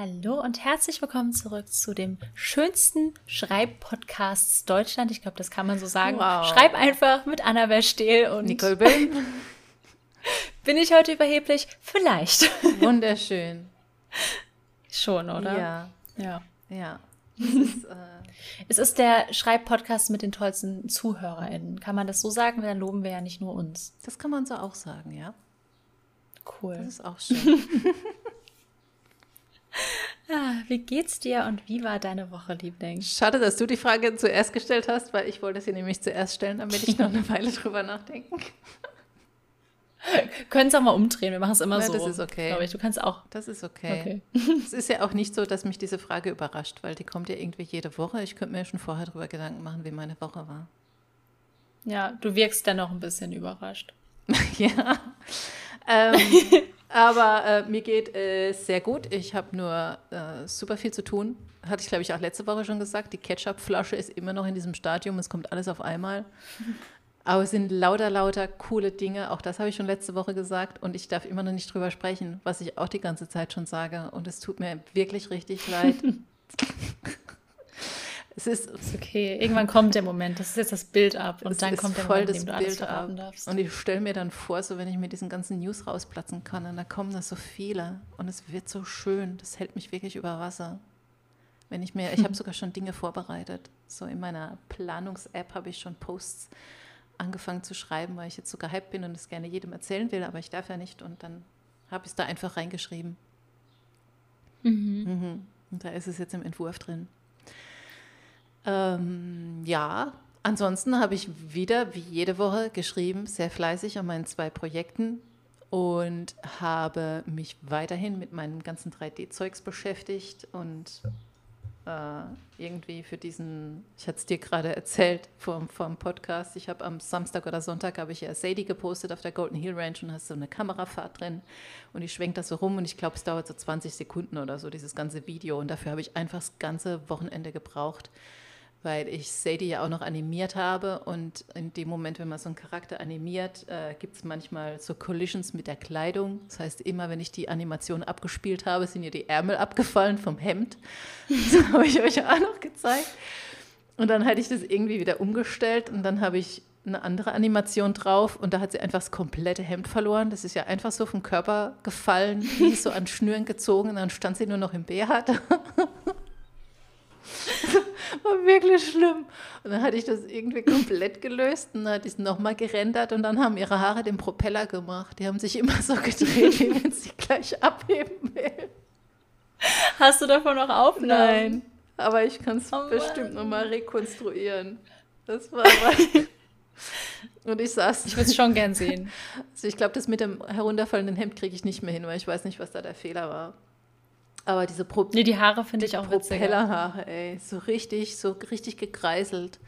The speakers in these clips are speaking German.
Hallo und herzlich willkommen zurück zu dem schönsten Schreibpodcasts Deutschland. Ich glaube, das kann man so sagen. Wow. Schreib einfach mit Annabel Stehl und Nicole Böhm. Bin ich heute überheblich? Vielleicht. Wunderschön. Schon, oder? Ja. Ja. Ja. Es ist, äh es ist der Schreibpodcast mit den tollsten ZuhörerInnen. Kann man das so sagen? Dann loben wir ja nicht nur uns. Das kann man so auch sagen, ja. Cool. Das ist auch schön. Ah, wie geht's dir und wie war deine Woche, Liebling? Schade, dass du die Frage zuerst gestellt hast, weil ich wollte sie nämlich zuerst stellen, damit ich noch eine Weile drüber nachdenken Können es auch mal umdrehen, wir machen es immer ja, so. Das ist okay. Glaube ich, du kannst auch. Das ist okay. Es ist ja auch nicht so, dass mich diese Frage überrascht, weil die kommt ja irgendwie jede Woche. Ich könnte mir schon vorher darüber Gedanken machen, wie meine Woche war. Ja, du wirkst dann noch ein bisschen überrascht. ja. Ähm, aber äh, mir geht es sehr gut. Ich habe nur äh, super viel zu tun. Hatte ich, glaube ich, auch letzte Woche schon gesagt. Die Ketchup-Flasche ist immer noch in diesem Stadium. Es kommt alles auf einmal. Aber es sind lauter, lauter coole Dinge. Auch das habe ich schon letzte Woche gesagt. Und ich darf immer noch nicht drüber sprechen, was ich auch die ganze Zeit schon sage. Und es tut mir wirklich richtig leid. es ist, ist, okay. Irgendwann kommt der Moment. Das ist jetzt das Bild ab. Und dann kommt der voll Moment, in dem du alles Bild verraten darfst. Und ich stelle mir dann vor, so wenn ich mir diesen ganzen News rausplatzen kann, und da kommen da so viele. Und es wird so schön. Das hält mich wirklich über Wasser. Wenn ich mir, ich habe sogar schon Dinge vorbereitet. So in meiner Planungs-App habe ich schon Posts angefangen zu schreiben, weil ich jetzt so gehypt bin und es gerne jedem erzählen will, aber ich darf ja nicht. Und dann habe ich es da einfach reingeschrieben. Mhm. Mhm. Und da ist es jetzt im Entwurf drin. Ähm, ja, ansonsten habe ich wieder, wie jede Woche, geschrieben, sehr fleißig an meinen zwei Projekten und habe mich weiterhin mit meinem ganzen 3D-Zeugs beschäftigt und äh, irgendwie für diesen, ich hatte es dir gerade erzählt vom, vom Podcast, ich habe am Samstag oder Sonntag habe ich ja Sadie gepostet auf der Golden Hill Ranch und hast so eine Kamerafahrt drin und ich schwenke das so rum und ich glaube, es dauert so 20 Sekunden oder so, dieses ganze Video und dafür habe ich einfach das ganze Wochenende gebraucht weil ich Sadie ja auch noch animiert habe und in dem Moment, wenn man so einen Charakter animiert, äh, gibt es manchmal so Collisions mit der Kleidung. Das heißt, immer wenn ich die Animation abgespielt habe, sind ihr die Ärmel abgefallen vom Hemd. Das habe ich euch auch noch gezeigt. Und dann hatte ich das irgendwie wieder umgestellt und dann habe ich eine andere Animation drauf und da hat sie einfach das komplette Hemd verloren. Das ist ja einfach so vom Körper gefallen, wie so an Schnüren gezogen und dann stand sie nur noch im BH. War wirklich schlimm. Und dann hatte ich das irgendwie komplett gelöst und dann hatte ich es nochmal gerendert und dann haben ihre Haare den Propeller gemacht. Die haben sich immer so gedreht, wie wenn sie gleich abheben will. Hast du davon noch Aufnahmen? Nein, aber ich kann es oh bestimmt nochmal rekonstruieren. Das war aber... Und ich saß. Ich würde es schon gern sehen. Also ich glaube, das mit dem herunterfallenden Hemd kriege ich nicht mehr hin, weil ich weiß nicht, was da der Fehler war. Aber diese Pro nee, die Haare finde ich auch Propellerhaare, ey, so richtig, so richtig gekreiselt.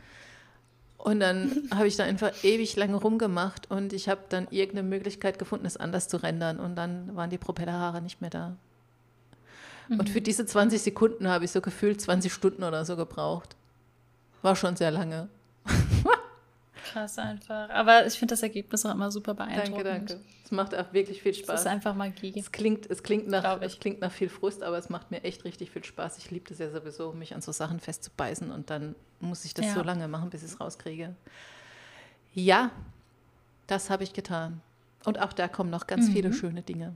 Und dann habe ich da einfach ewig lange rumgemacht und ich habe dann irgendeine Möglichkeit gefunden, es anders zu rendern. Und dann waren die Propellerhaare nicht mehr da. Mhm. Und für diese 20 Sekunden habe ich so gefühlt 20 Stunden oder so gebraucht. War schon sehr lange. Krass einfach. Aber ich finde das Ergebnis auch immer super beeindruckend. Danke, danke. Es macht auch wirklich viel Spaß. Es ist einfach Magie. Es klingt, es klingt, nach, es klingt nach viel Frust, aber es macht mir echt richtig viel Spaß. Ich liebe das ja sowieso, mich an so Sachen festzubeißen und dann muss ich das ja. so lange machen, bis ich es rauskriege. Ja, das habe ich getan. Und auch da kommen noch ganz mhm. viele schöne Dinge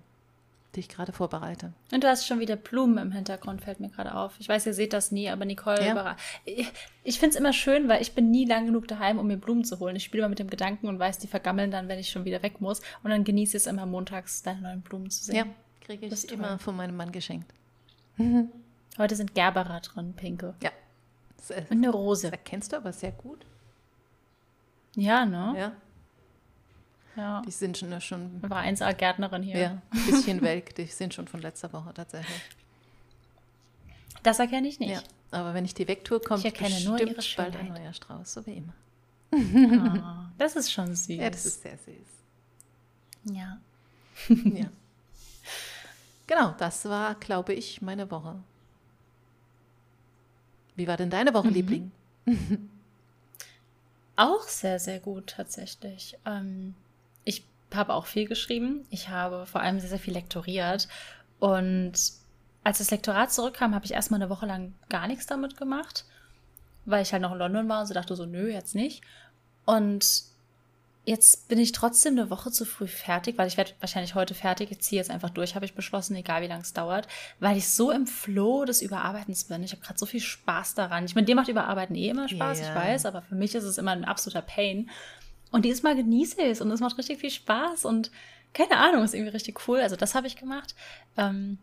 die ich gerade vorbereite. Und du hast schon wieder Blumen im Hintergrund, fällt mir gerade auf. Ich weiß, ihr seht das nie, aber Nicole, ja. ich, ich finde es immer schön, weil ich bin nie lang genug daheim, um mir Blumen zu holen. Ich spiele immer mit dem Gedanken und weiß, die vergammeln dann, wenn ich schon wieder weg muss. Und dann genieße ich es immer montags, deine neuen Blumen zu sehen. Ja, kriege ich immer von meinem Mann geschenkt. Heute sind Gerbera drin, pinke. Ja. Und eine Rose. Das erkennst du aber sehr gut. Ja, ne? Ja. Ja. Die sind schon. schon war 1A-Gärtnerin hier. Ja, ein bisschen welk. Die sind schon von letzter Woche tatsächlich. Das erkenne ich nicht. Ja, aber wenn ich die wegtue, kommt ich ihre bald ein neuer Strauß, so wie immer. Oh, das ist schon süß. Ja, das ist sehr süß. Ja. ja. Genau, das war, glaube ich, meine Woche. Wie war denn deine Woche, mhm. Liebling? Auch sehr, sehr gut tatsächlich. Ähm, habe auch viel geschrieben. Ich habe vor allem sehr, sehr viel lektoriert. Und als das Lektorat zurückkam, habe ich erstmal eine Woche lang gar nichts damit gemacht, weil ich halt noch in London war und so dachte so, nö, jetzt nicht. Und jetzt bin ich trotzdem eine Woche zu früh fertig, weil ich werde wahrscheinlich heute fertig. Ich ziehe jetzt einfach durch, habe ich beschlossen, egal wie lange es dauert, weil ich so im Flow des Überarbeitens bin. Ich habe gerade so viel Spaß daran. Ich meine, dir macht Überarbeiten eh immer Spaß, yeah. ich weiß, aber für mich ist es immer ein absoluter Pain. Und dieses Mal genieße ich es und es macht richtig viel Spaß und keine Ahnung, ist irgendwie richtig cool. Also das habe ich gemacht. Ähm,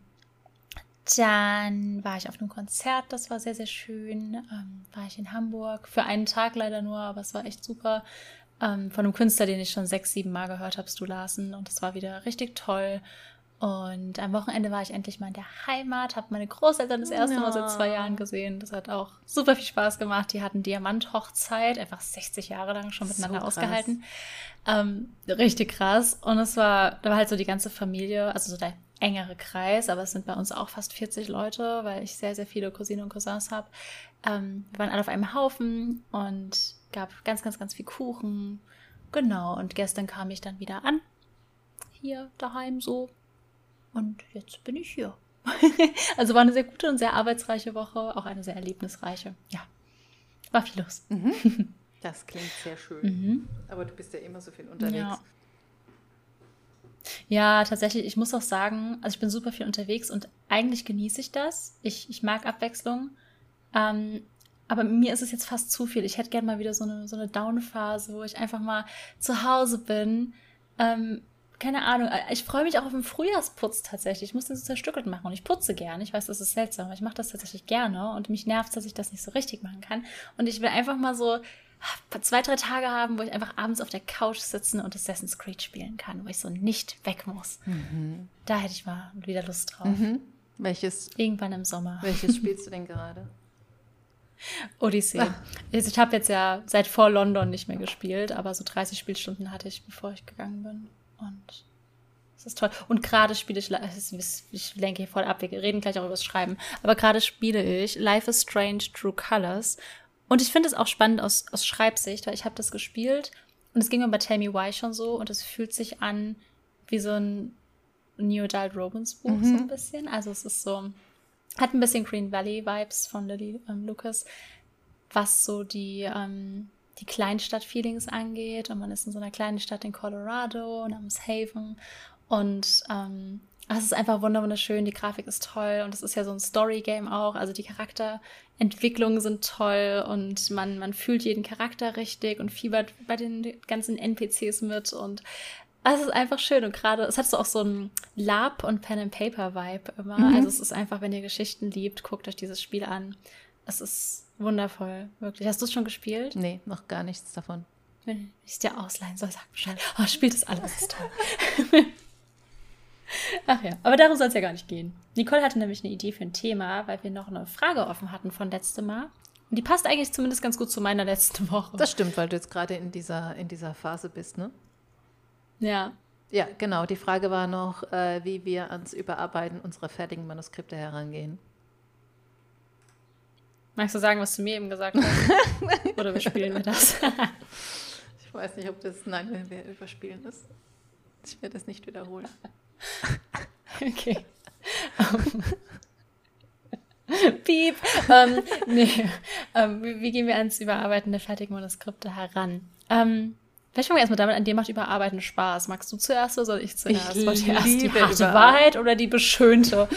dann war ich auf einem Konzert, das war sehr, sehr schön. Ähm, war ich in Hamburg, für einen Tag leider nur, aber es war echt super. Ähm, von einem Künstler, den ich schon sechs, sieben Mal gehört habe, Stu Larsen. Und es war wieder richtig toll. Und am Wochenende war ich endlich mal in der Heimat, habe meine Großeltern das erste Mal seit zwei Jahren gesehen. Das hat auch super viel Spaß gemacht. Die hatten Diamanthochzeit, einfach 60 Jahre lang schon miteinander so ausgehalten. Ähm, richtig krass. Und es war, da war halt so die ganze Familie, also so der engere Kreis, aber es sind bei uns auch fast 40 Leute, weil ich sehr, sehr viele Cousinen und Cousins habe. Ähm, wir waren alle auf einem Haufen und gab ganz, ganz, ganz viel Kuchen. Genau, und gestern kam ich dann wieder an. Hier daheim so. Und jetzt bin ich hier. also war eine sehr gute und sehr arbeitsreiche Woche, auch eine sehr erlebnisreiche. Ja, war viel los. Mhm. Das klingt sehr schön. Mhm. Aber du bist ja immer so viel unterwegs. Ja. Ja, tatsächlich, ich muss auch sagen, also ich bin super viel unterwegs und eigentlich genieße ich das. Ich, ich mag Abwechslung. Ähm, aber mir ist es jetzt fast zu viel. Ich hätte gerne mal wieder so eine, so eine Down-Phase, wo ich einfach mal zu Hause bin. Ähm, keine Ahnung. Äh, ich freue mich auch auf den Frühjahrsputz tatsächlich. Ich muss den so zerstückelt machen und ich putze gerne. Ich weiß, das ist seltsam, aber ich mache das tatsächlich gerne und mich nervt, dass ich das nicht so richtig machen kann. Und ich will einfach mal so zwei, drei Tage haben, wo ich einfach abends auf der Couch sitzen und Assassin's Creed spielen kann, wo ich so nicht weg muss. Mhm. Da hätte ich mal wieder Lust drauf. Mhm. Welches? Irgendwann im Sommer. Welches spielst du denn gerade? Odyssey. Ah. Also ich habe jetzt ja seit vor London nicht mehr gespielt, aber so 30 Spielstunden hatte ich, bevor ich gegangen bin. Und das ist toll. Und gerade spiele ich, ich lenke hier voll ab, wir reden gleich auch über das Schreiben, aber gerade spiele ich Life is Strange True Colors. Und ich finde es auch spannend aus, aus Schreibsicht, weil ich habe das gespielt und es ging mir bei Tell Me Why schon so und es fühlt sich an wie so ein New Adult Romance Buch, mhm. so ein bisschen. Also es ist so, hat ein bisschen Green Valley Vibes von Lily ähm, Lucas, was so die, ähm, die Kleinstadt-Feelings angeht. Und man ist in so einer kleinen Stadt in Colorado namens Haven. Und ähm, es ist einfach wunderschön, die Grafik ist toll und es ist ja so ein Story-Game auch. Also die Charakterentwicklungen sind toll und man, man fühlt jeden Charakter richtig und fiebert bei den ganzen NPCs mit und es ist einfach schön und gerade, es hat so auch so ein Lab- und Pen-and-Paper-Vibe immer. Mhm. Also es ist einfach, wenn ihr Geschichten liebt, guckt euch dieses Spiel an. Es ist wundervoll, wirklich. Hast du es schon gespielt? Nee, noch gar nichts davon. Wenn ich es dir ausleihen soll, sag Bescheid. Oh, spielt das alles, ist toll. Ach ja, aber darum soll es ja gar nicht gehen. Nicole hatte nämlich eine Idee für ein Thema, weil wir noch eine Frage offen hatten von letztem Mal. Und die passt eigentlich zumindest ganz gut zu meiner letzten Woche. Das stimmt, weil du jetzt gerade in dieser, in dieser Phase bist, ne? Ja. Ja, genau. Die Frage war noch, äh, wie wir ans Überarbeiten unserer fertigen Manuskripte herangehen. Magst du sagen, was du mir eben gesagt hast? Oder überspielen wir das? ich weiß nicht, ob das Nein, wir überspielen ist. Ich werde es nicht wiederholen. okay. Piep. Ähm, nee. Ähm, wie, wie, gehen wir ans Überarbeiten der fertigen Manuskripte heran? Ähm, Vielleicht fangen wir erstmal damit an, dir macht Überarbeiten Spaß. Magst du zuerst oder soll ich zuerst? Ich Wollt ihr erst die harte Wahrheit oder die beschönte?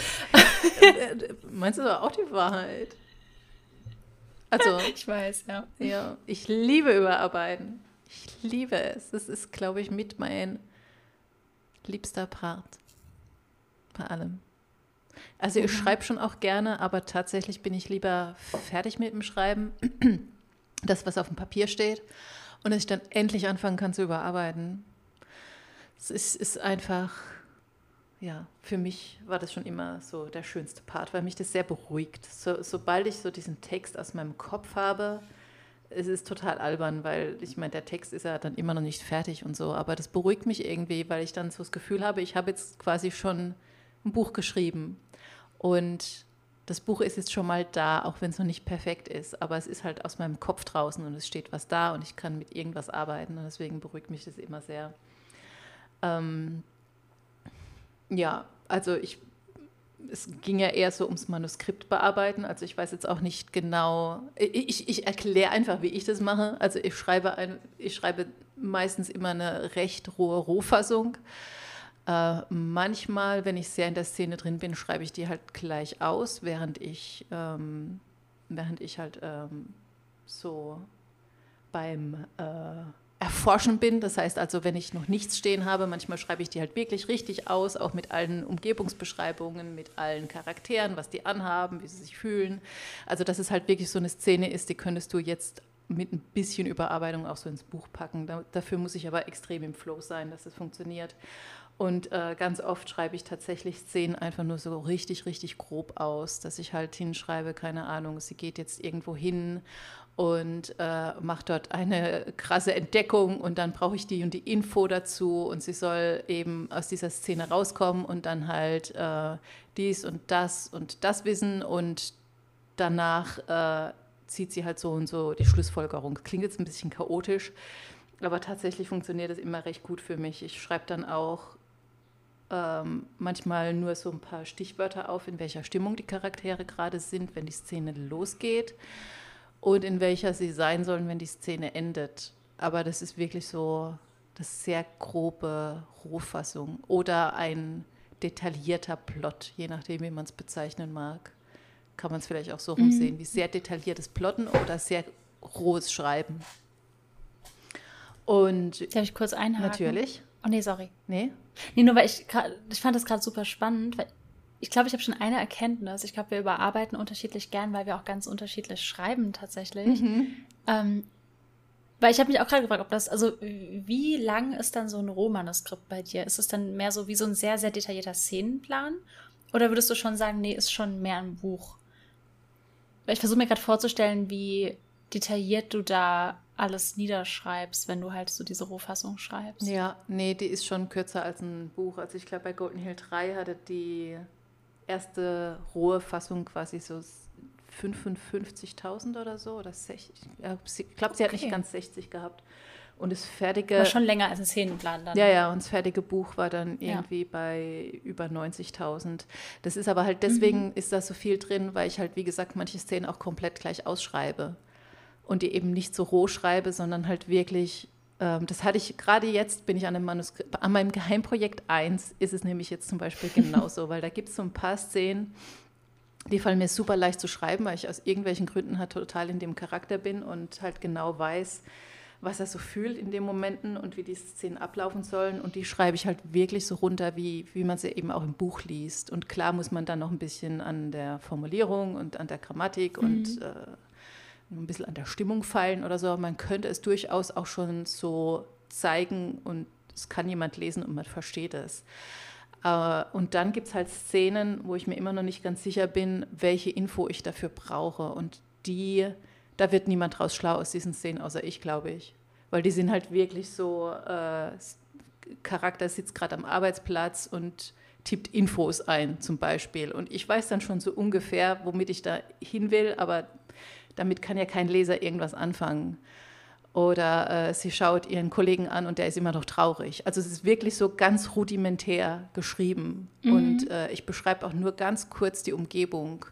Meinst du aber auch die Wahrheit? Also, ich weiß, ja. Ja, ich liebe Überarbeiten. Ich liebe es. Das ist, glaube ich, mit mein liebster Part. Bei allem. Also, ich mhm. schreibe schon auch gerne, aber tatsächlich bin ich lieber fertig mit dem Schreiben. Das, was auf dem Papier steht und dass ich dann endlich anfangen kann zu überarbeiten. Es ist, ist einfach, ja, für mich war das schon immer so der schönste Part, weil mich das sehr beruhigt. So, sobald ich so diesen Text aus meinem Kopf habe, es ist total albern, weil ich meine, der Text ist ja dann immer noch nicht fertig und so, aber das beruhigt mich irgendwie, weil ich dann so das Gefühl habe, ich habe jetzt quasi schon ein Buch geschrieben und das Buch ist jetzt schon mal da, auch wenn es noch nicht perfekt ist, aber es ist halt aus meinem Kopf draußen und es steht was da und ich kann mit irgendwas arbeiten und deswegen beruhigt mich das immer sehr. Ähm, ja, also ich es ging ja eher so ums Manuskript bearbeiten. Also ich weiß jetzt auch nicht genau. Ich, ich erkläre einfach, wie ich das mache. Also ich schreibe, ein, ich schreibe meistens immer eine recht rohe Rohfassung. Äh, manchmal, wenn ich sehr in der Szene drin bin, schreibe ich die halt gleich aus, während ich, ähm, während ich halt ähm, so beim äh, Erforschen bin. Das heißt also, wenn ich noch nichts stehen habe, manchmal schreibe ich die halt wirklich richtig aus, auch mit allen Umgebungsbeschreibungen, mit allen Charakteren, was die anhaben, wie sie sich fühlen. Also, dass es halt wirklich so eine Szene ist, die könntest du jetzt mit ein bisschen Überarbeitung auch so ins Buch packen. Da, dafür muss ich aber extrem im Flow sein, dass es funktioniert. Und äh, ganz oft schreibe ich tatsächlich Szenen einfach nur so richtig, richtig grob aus, dass ich halt hinschreibe, keine Ahnung, sie geht jetzt irgendwo hin und äh, macht dort eine krasse Entdeckung und dann brauche ich die und die Info dazu und sie soll eben aus dieser Szene rauskommen und dann halt äh, dies und das und das wissen und danach äh, zieht sie halt so und so die Schlussfolgerung. Klingt jetzt ein bisschen chaotisch, aber tatsächlich funktioniert das immer recht gut für mich. Ich schreibe dann auch ähm, manchmal nur so ein paar Stichwörter auf, in welcher Stimmung die Charaktere gerade sind, wenn die Szene losgeht und in welcher sie sein sollen, wenn die Szene endet. Aber das ist wirklich so das sehr grobe Rohfassung oder ein detaillierter Plot, je nachdem, wie man es bezeichnen mag. Kann man es vielleicht auch so rumsehen, mhm. wie sehr detailliertes Plotten oder sehr rohes Schreiben. Und Darf ich kurz einhaken? Natürlich. Oh nee, sorry. Nee? Nee, nur weil ich, ich fand das gerade super spannend, weil ich glaube, ich habe schon eine Erkenntnis. Ich glaube, wir überarbeiten unterschiedlich gern, weil wir auch ganz unterschiedlich schreiben tatsächlich. Mhm. Ähm, weil ich habe mich auch gerade gefragt, ob das, also wie lang ist dann so ein Rohmanuskript bei dir? Ist es dann mehr so wie so ein sehr, sehr detaillierter Szenenplan? Oder würdest du schon sagen, nee, ist schon mehr ein Buch? Weil ich versuche mir gerade vorzustellen, wie detailliert du da alles niederschreibst, wenn du halt so diese Rohfassung schreibst. Ja, nee, die ist schon kürzer als ein Buch. Also ich glaube, bei Golden Hill 3 hatte die erste rohe Fassung quasi so 55.000 oder so. Oder 60. Ich glaube, sie hat nicht ganz 60 gehabt. Und das fertige. War schon länger als ein Szenenplan dann. Ja, ja, und das fertige Buch war dann irgendwie ja. bei über 90.000. Das ist aber halt deswegen mhm. ist da so viel drin, weil ich halt, wie gesagt, manche Szenen auch komplett gleich ausschreibe und die eben nicht so roh schreibe, sondern halt wirklich, das hatte ich gerade jetzt, bin ich an, einem an meinem Geheimprojekt 1 ist es nämlich jetzt zum Beispiel genauso, weil da gibt es so ein paar Szenen, die fallen mir super leicht zu schreiben, weil ich aus irgendwelchen Gründen halt total in dem Charakter bin und halt genau weiß, was er so fühlt in den Momenten und wie die Szenen ablaufen sollen. Und die schreibe ich halt wirklich so runter, wie, wie man sie eben auch im Buch liest. Und klar muss man dann noch ein bisschen an der Formulierung und an der Grammatik mhm. und äh, ein bisschen an der Stimmung feilen oder so. Man könnte es durchaus auch schon so zeigen und es kann jemand lesen und man versteht es. Äh, und dann gibt es halt Szenen, wo ich mir immer noch nicht ganz sicher bin, welche Info ich dafür brauche. Und die, da wird niemand draus schlau aus diesen Szenen, außer ich, glaube ich. Weil die sind halt wirklich so, äh, Charakter sitzt gerade am Arbeitsplatz und tippt Infos ein zum Beispiel. Und ich weiß dann schon so ungefähr, womit ich da hin will, aber damit kann ja kein Leser irgendwas anfangen. Oder äh, sie schaut ihren Kollegen an und der ist immer noch traurig. Also es ist wirklich so ganz rudimentär geschrieben. Mhm. Und äh, ich beschreibe auch nur ganz kurz die Umgebung,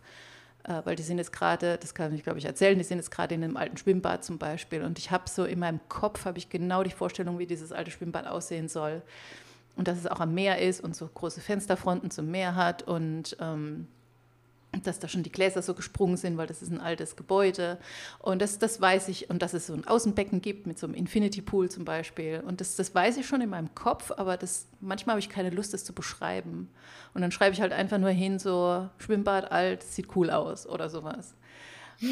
äh, weil die sind jetzt gerade, das kann ich glaube ich erzählen, die sind jetzt gerade in einem alten Schwimmbad zum Beispiel. Und ich habe so in meinem Kopf, habe ich genau die Vorstellung, wie dieses alte Schwimmbad aussehen soll. Und dass es auch am Meer ist und so große Fensterfronten zum Meer hat und ähm, dass da schon die Gläser so gesprungen sind, weil das ist ein altes Gebäude. Und das, das weiß ich, und dass es so ein Außenbecken gibt mit so einem Infinity Pool zum Beispiel. Und das, das weiß ich schon in meinem Kopf, aber das, manchmal habe ich keine Lust, das zu beschreiben. Und dann schreibe ich halt einfach nur hin, so Schwimmbad alt, sieht cool aus oder sowas.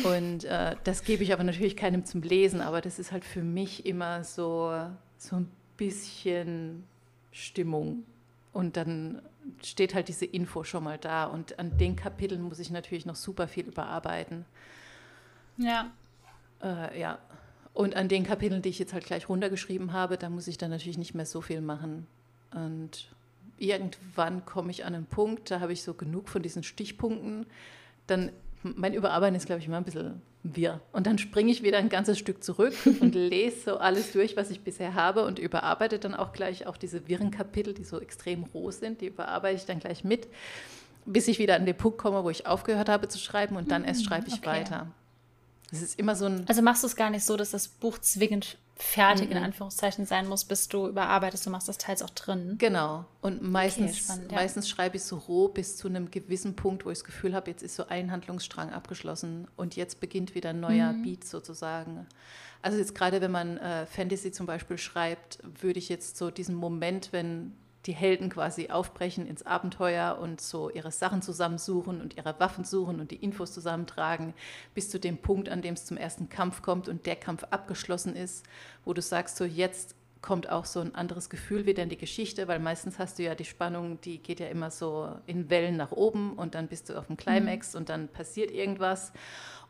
Und äh, das gebe ich aber natürlich keinem zum Lesen, aber das ist halt für mich immer so, so ein bisschen Stimmung. Und dann steht halt diese Info schon mal da. Und an den Kapiteln muss ich natürlich noch super viel überarbeiten. Ja. Äh, ja. Und an den Kapiteln, die ich jetzt halt gleich runtergeschrieben habe, da muss ich dann natürlich nicht mehr so viel machen. Und irgendwann komme ich an einen Punkt, da habe ich so genug von diesen Stichpunkten. Dann, mein Überarbeiten ist, glaube ich, immer ein bisschen wir. Und dann springe ich wieder ein ganzes Stück zurück und lese so alles durch, was ich bisher habe und überarbeite dann auch gleich auch diese wirren Kapitel, die so extrem roh sind, die überarbeite ich dann gleich mit. bis ich wieder an den Punkt komme, wo ich aufgehört habe zu schreiben und dann erst schreibe ich okay. weiter. Das ist immer so ein. Also machst du es gar nicht so, dass das Buch zwingend fertig mhm. in Anführungszeichen sein muss, bis du überarbeitest. Du machst das teils auch drin. Genau. Und meistens, okay, spannend, ja. meistens schreibe ich so roh bis zu einem gewissen Punkt, wo ich das Gefühl habe, jetzt ist so ein Handlungsstrang abgeschlossen und jetzt beginnt wieder ein neuer mhm. Beat sozusagen. Also jetzt gerade, wenn man äh, Fantasy zum Beispiel schreibt, würde ich jetzt so diesen Moment, wenn die Helden quasi aufbrechen ins Abenteuer und so ihre Sachen zusammensuchen und ihre Waffen suchen und die Infos zusammentragen, bis zu dem Punkt, an dem es zum ersten Kampf kommt und der Kampf abgeschlossen ist, wo du sagst, so jetzt kommt auch so ein anderes Gefühl wieder in die Geschichte, weil meistens hast du ja die Spannung, die geht ja immer so in Wellen nach oben und dann bist du auf dem Climax mhm. und dann passiert irgendwas.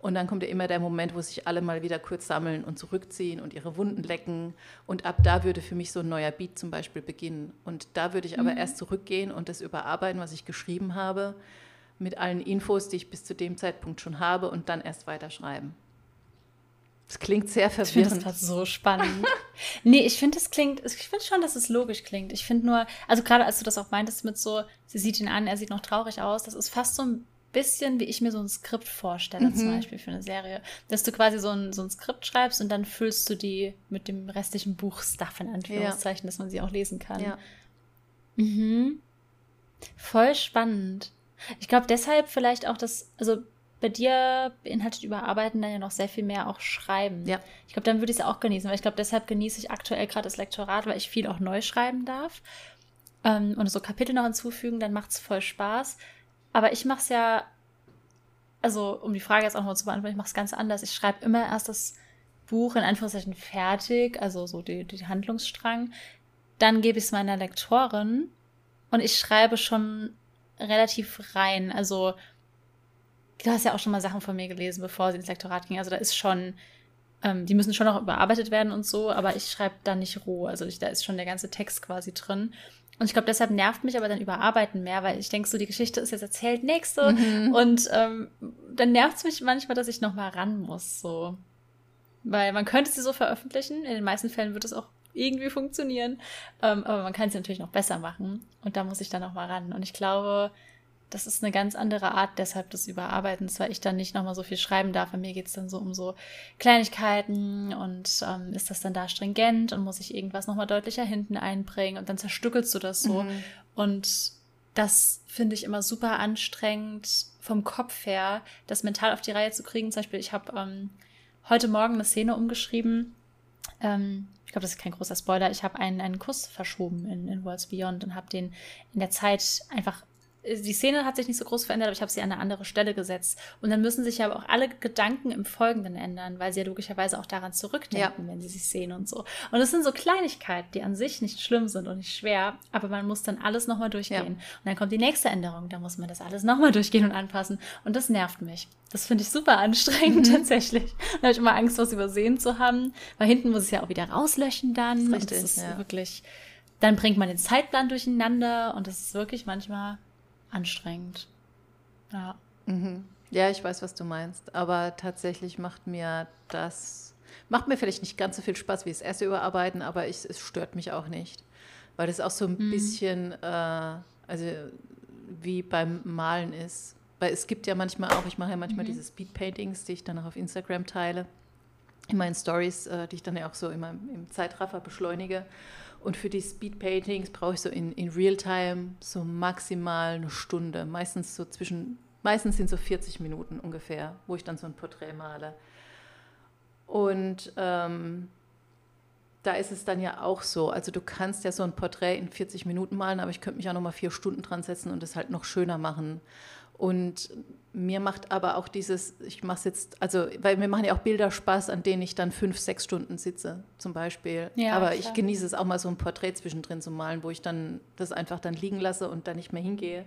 Und dann kommt ja immer der Moment, wo sich alle mal wieder kurz sammeln und zurückziehen und ihre Wunden lecken. Und ab da würde für mich so ein neuer Beat zum Beispiel beginnen. Und da würde ich aber mhm. erst zurückgehen und das überarbeiten, was ich geschrieben habe, mit allen Infos, die ich bis zu dem Zeitpunkt schon habe und dann erst weiterschreiben. Das klingt sehr verwirrend. Ich finde das so spannend. nee, ich finde, es klingt, ich finde schon, dass es logisch klingt. Ich finde nur, also gerade als du das auch meintest mit so, sie sieht ihn an, er sieht noch traurig aus, das ist fast so ein bisschen, wie ich mir so ein Skript vorstelle, mhm. zum Beispiel für eine Serie. Dass du quasi so ein, so ein Skript schreibst und dann füllst du die mit dem restlichen Buchstuff in Anführungszeichen, ja. dass man sie auch lesen kann. Ja. Mhm. Voll spannend. Ich glaube deshalb vielleicht auch das, also bei dir beinhaltet Überarbeiten dann ja noch sehr viel mehr auch Schreiben. Ja. Ich glaube, dann würde ich es auch genießen, weil ich glaube, deshalb genieße ich aktuell gerade das Lektorat, weil ich viel auch neu schreiben darf. Ähm, und so Kapitel noch hinzufügen, dann macht es voll Spaß. Aber ich mache es ja, also um die Frage jetzt auch noch zu beantworten, ich mache es ganz anders. Ich schreibe immer erst das Buch in Anführungszeichen fertig, also so die, die Handlungsstrang. Dann gebe ich es meiner Lektorin und ich schreibe schon relativ rein. Also du hast ja auch schon mal Sachen von mir gelesen, bevor sie ins Lektorat ging. Also da ist schon, ähm, die müssen schon noch überarbeitet werden und so, aber ich schreibe da nicht roh. Also ich, da ist schon der ganze Text quasi drin. Und ich glaube, deshalb nervt mich aber dann Überarbeiten mehr, weil ich denke, so die Geschichte ist jetzt erzählt, nächste. Mhm. Und ähm, dann nervt es mich manchmal, dass ich noch mal ran muss. So. Weil man könnte sie so veröffentlichen. In den meisten Fällen wird es auch irgendwie funktionieren. Ähm, aber man kann sie natürlich noch besser machen. Und da muss ich dann noch mal ran. Und ich glaube, das ist eine ganz andere Art deshalb des Überarbeitens, weil ich dann nicht nochmal so viel schreiben darf. Bei mir geht es dann so um so Kleinigkeiten und ähm, ist das dann da stringent und muss ich irgendwas nochmal deutlicher hinten einbringen und dann zerstückelst du das so. Mhm. Und das finde ich immer super anstrengend vom Kopf her, das mental auf die Reihe zu kriegen. Zum Beispiel, ich habe ähm, heute Morgen eine Szene umgeschrieben. Ähm, ich glaube, das ist kein großer Spoiler. Ich habe einen, einen Kuss verschoben in, in Worlds Beyond und habe den in der Zeit einfach die Szene hat sich nicht so groß verändert, aber ich habe sie an eine andere Stelle gesetzt. Und dann müssen sich aber auch alle Gedanken im Folgenden ändern, weil sie ja logischerweise auch daran zurückdenken, ja. wenn sie sich sehen und so. Und es sind so Kleinigkeiten, die an sich nicht schlimm sind und nicht schwer, aber man muss dann alles nochmal durchgehen. Ja. Und dann kommt die nächste Änderung, da muss man das alles nochmal durchgehen und anpassen. Und das nervt mich. Das finde ich super anstrengend mhm. tatsächlich. Da habe ich immer Angst, was übersehen zu haben, weil hinten muss ich ja auch wieder rauslöschen dann. Das ist, richtig, das ist ja. wirklich, dann bringt man den Zeitplan durcheinander und das ist wirklich manchmal anstrengend. Ja. Mhm. Ja, ich weiß, was du meinst. Aber tatsächlich macht mir das, macht mir vielleicht nicht ganz so viel Spaß wie das erste Überarbeiten, aber ich, es stört mich auch nicht. Weil das auch so ein mhm. bisschen, äh, also wie beim Malen ist. Weil es gibt ja manchmal auch, ich mache ja manchmal mhm. diese Speedpaintings, die ich dann auch auf Instagram teile, in meinen Stories, äh, die ich dann ja auch so immer im Zeitraffer beschleunige. Und für die Speedpaintings brauche ich so in, in Realtime so maximal eine Stunde. Meistens so zwischen, meistens sind so 40 Minuten ungefähr, wo ich dann so ein Porträt male. Und ähm, da ist es dann ja auch so. Also du kannst ja so ein Porträt in 40 Minuten malen, aber ich könnte mich auch noch mal vier Stunden dran setzen und es halt noch schöner machen. Und mir macht aber auch dieses, ich mache es jetzt, also, weil mir machen ja auch Bilder Spaß, an denen ich dann fünf, sechs Stunden sitze, zum Beispiel. Ja, aber klar. ich genieße es auch mal so ein Porträt zwischendrin zu malen, wo ich dann das einfach dann liegen lasse und dann nicht mehr hingehe.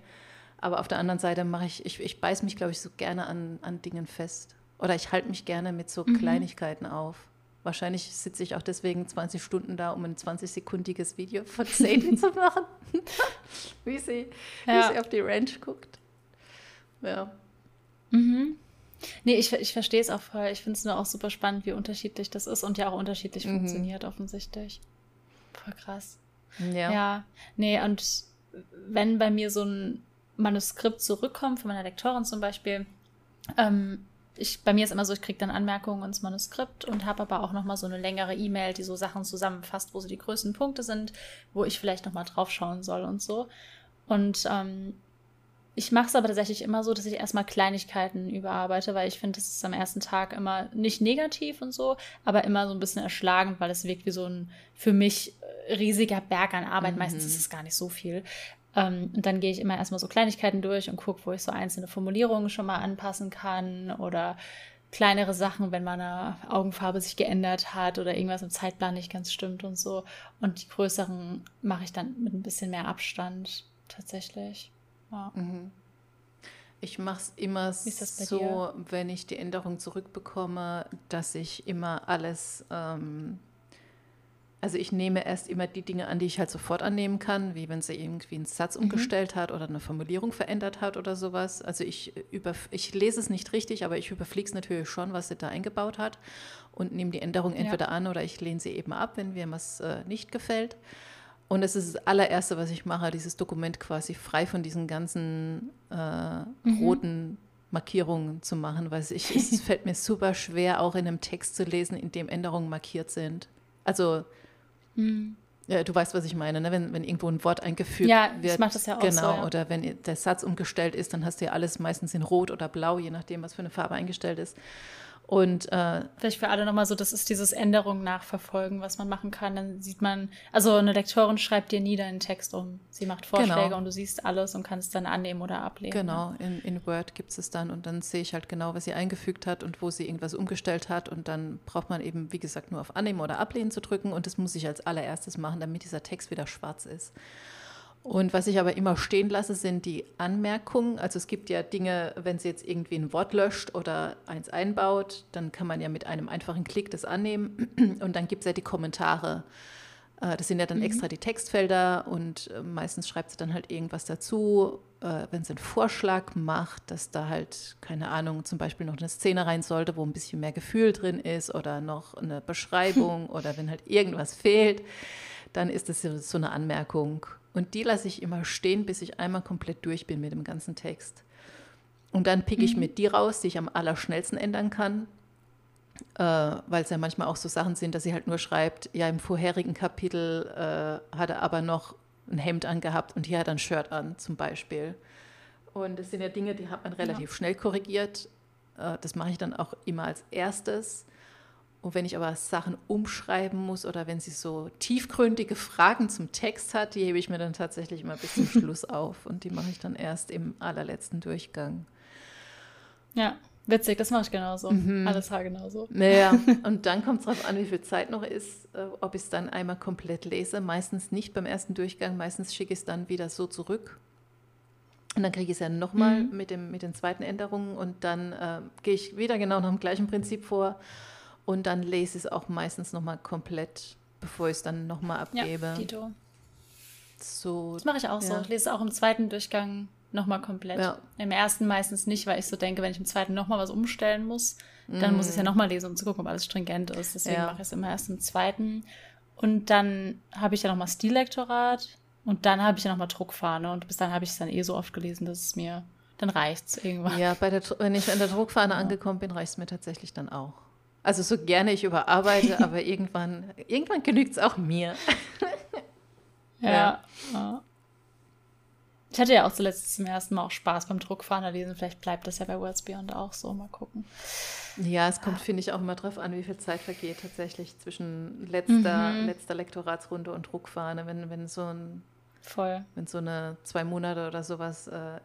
Aber auf der anderen Seite mache ich, ich, ich beiß mich, glaube ich, so gerne an, an Dingen fest. Oder ich halte mich gerne mit so mhm. Kleinigkeiten auf. Wahrscheinlich sitze ich auch deswegen 20 Stunden da, um ein 20-sekundiges Video von Sadie zu machen. wie, sie, ja. wie sie auf die Ranch guckt. Ja. Mhm. Nee, ich, ich verstehe es auch voll. Ich finde es nur auch super spannend, wie unterschiedlich das ist und ja auch unterschiedlich mhm. funktioniert, offensichtlich. Voll krass. Ja. Ja. Nee, und wenn bei mir so ein Manuskript zurückkommt, von meiner Lektorin zum Beispiel, ähm, ich, bei mir ist immer so, ich kriege dann Anmerkungen ins Manuskript und habe aber auch nochmal so eine längere E-Mail, die so Sachen zusammenfasst, wo so die größten Punkte sind, wo ich vielleicht nochmal drauf schauen soll und so. Und ähm, ich mache es aber tatsächlich immer so, dass ich erstmal Kleinigkeiten überarbeite, weil ich finde, das ist am ersten Tag immer nicht negativ und so, aber immer so ein bisschen erschlagend, weil es wirkt wie so ein für mich riesiger Berg an Arbeit. Mhm. Meistens ist es gar nicht so viel. Ähm, und dann gehe ich immer erstmal so Kleinigkeiten durch und gucke, wo ich so einzelne Formulierungen schon mal anpassen kann oder kleinere Sachen, wenn meine Augenfarbe sich geändert hat oder irgendwas im Zeitplan nicht ganz stimmt und so. Und die größeren mache ich dann mit ein bisschen mehr Abstand tatsächlich. Ja. Mhm. Ich mache es immer so, dir? wenn ich die Änderung zurückbekomme, dass ich immer alles ähm, also ich nehme erst immer die Dinge an, die ich halt sofort annehmen kann, wie wenn sie irgendwie einen Satz mhm. umgestellt hat oder eine Formulierung verändert hat oder sowas. Also ich, über, ich lese es nicht richtig, aber ich überfliege es natürlich schon, was sie da eingebaut hat und nehme die Änderung entweder ja. an oder ich lehne sie eben ab, wenn mir was äh, nicht gefällt. Und es ist das allererste, was ich mache, dieses Dokument quasi frei von diesen ganzen äh, mhm. roten Markierungen zu machen, weil ich, es fällt mir super schwer, auch in einem Text zu lesen, in dem Änderungen markiert sind. Also Mhm. Ja, du weißt, was ich meine, ne? wenn, wenn irgendwo ein Wort eingefügt ja, wird. Ja, ich mache das ja auch Genau, so, ja. oder wenn der Satz umgestellt ist, dann hast du ja alles meistens in Rot oder Blau, je nachdem, was für eine Farbe eingestellt ist. Und äh, vielleicht für alle nochmal so, das ist dieses Änderung nachverfolgen, was man machen kann. Dann sieht man, also eine Lektorin schreibt dir nie deinen Text um. Sie macht Vorschläge genau. und du siehst alles und kannst dann annehmen oder ablehnen. Genau, ne? in, in Word gibt es dann und dann sehe ich halt genau, was sie eingefügt hat und wo sie irgendwas umgestellt hat. Und dann braucht man eben, wie gesagt, nur auf Annehmen oder Ablehnen zu drücken und das muss ich als allererstes machen, damit dieser Text wieder schwarz ist. Und was ich aber immer stehen lasse, sind die Anmerkungen. Also es gibt ja Dinge, wenn sie jetzt irgendwie ein Wort löscht oder eins einbaut, dann kann man ja mit einem einfachen Klick das annehmen. Und dann gibt es ja die Kommentare. Äh, das sind ja dann mhm. extra die Textfelder und äh, meistens schreibt sie dann halt irgendwas dazu. Äh, wenn sie einen Vorschlag macht, dass da halt, keine Ahnung, zum Beispiel noch eine Szene rein sollte, wo ein bisschen mehr Gefühl drin ist oder noch eine Beschreibung oder wenn halt irgendwas fehlt, dann ist das so eine Anmerkung. Und die lasse ich immer stehen, bis ich einmal komplett durch bin mit dem ganzen Text. Und dann picke ich mhm. mir die raus, die ich am allerschnellsten ändern kann, äh, weil es ja manchmal auch so Sachen sind, dass sie halt nur schreibt, ja, im vorherigen Kapitel äh, hat er aber noch ein Hemd angehabt und hier hat er ein Shirt an, zum Beispiel. Und das sind ja Dinge, die hat man relativ ja. schnell korrigiert. Äh, das mache ich dann auch immer als erstes. Und wenn ich aber Sachen umschreiben muss oder wenn sie so tiefgründige Fragen zum Text hat, die hebe ich mir dann tatsächlich immer bis zum Schluss auf und die mache ich dann erst im allerletzten Durchgang. Ja, witzig, das mache ich genauso. Mhm. Alles Haar genauso. Naja, und dann kommt es darauf an, wie viel Zeit noch ist, äh, ob ich es dann einmal komplett lese. Meistens nicht beim ersten Durchgang, meistens schicke ich es dann wieder so zurück. Und dann kriege ich es ja nochmal mhm. mit, mit den zweiten Änderungen und dann äh, gehe ich wieder genau nach dem gleichen Prinzip vor und dann lese ich es auch meistens nochmal komplett, bevor ich es dann nochmal abgebe. Ja, Dito. So, das mache ich auch ja. so. Ich lese auch im zweiten Durchgang nochmal komplett. Ja. Im ersten meistens nicht, weil ich so denke, wenn ich im zweiten nochmal was umstellen muss, dann mm. muss ich es ja nochmal lesen, um zu gucken, ob alles stringent ist. Deswegen ja. mache ich es immer erst im zweiten. Und dann habe ich ja nochmal Stillektorat und dann habe ich ja nochmal Druckfahne. Und bis dann habe ich es dann eh so oft gelesen, dass es mir, dann reicht es irgendwann. Ja, bei der, wenn ich an der Druckfahne angekommen bin, reicht es mir tatsächlich dann auch. Also so gerne ich überarbeite, aber irgendwann, irgendwann genügt es auch mir. ja. ja. Ich hatte ja auch zuletzt zum ersten Mal auch Spaß beim Druckfahner lesen. Vielleicht bleibt das ja bei Worlds Beyond auch so. Mal gucken. Ja, es kommt, finde ich, auch immer drauf an, wie viel Zeit vergeht tatsächlich zwischen letzter, mhm. letzter Lektoratsrunde und Druckfahne. Wenn, wenn so ein Voll. Wenn so eine zwei Monate oder sowas äh,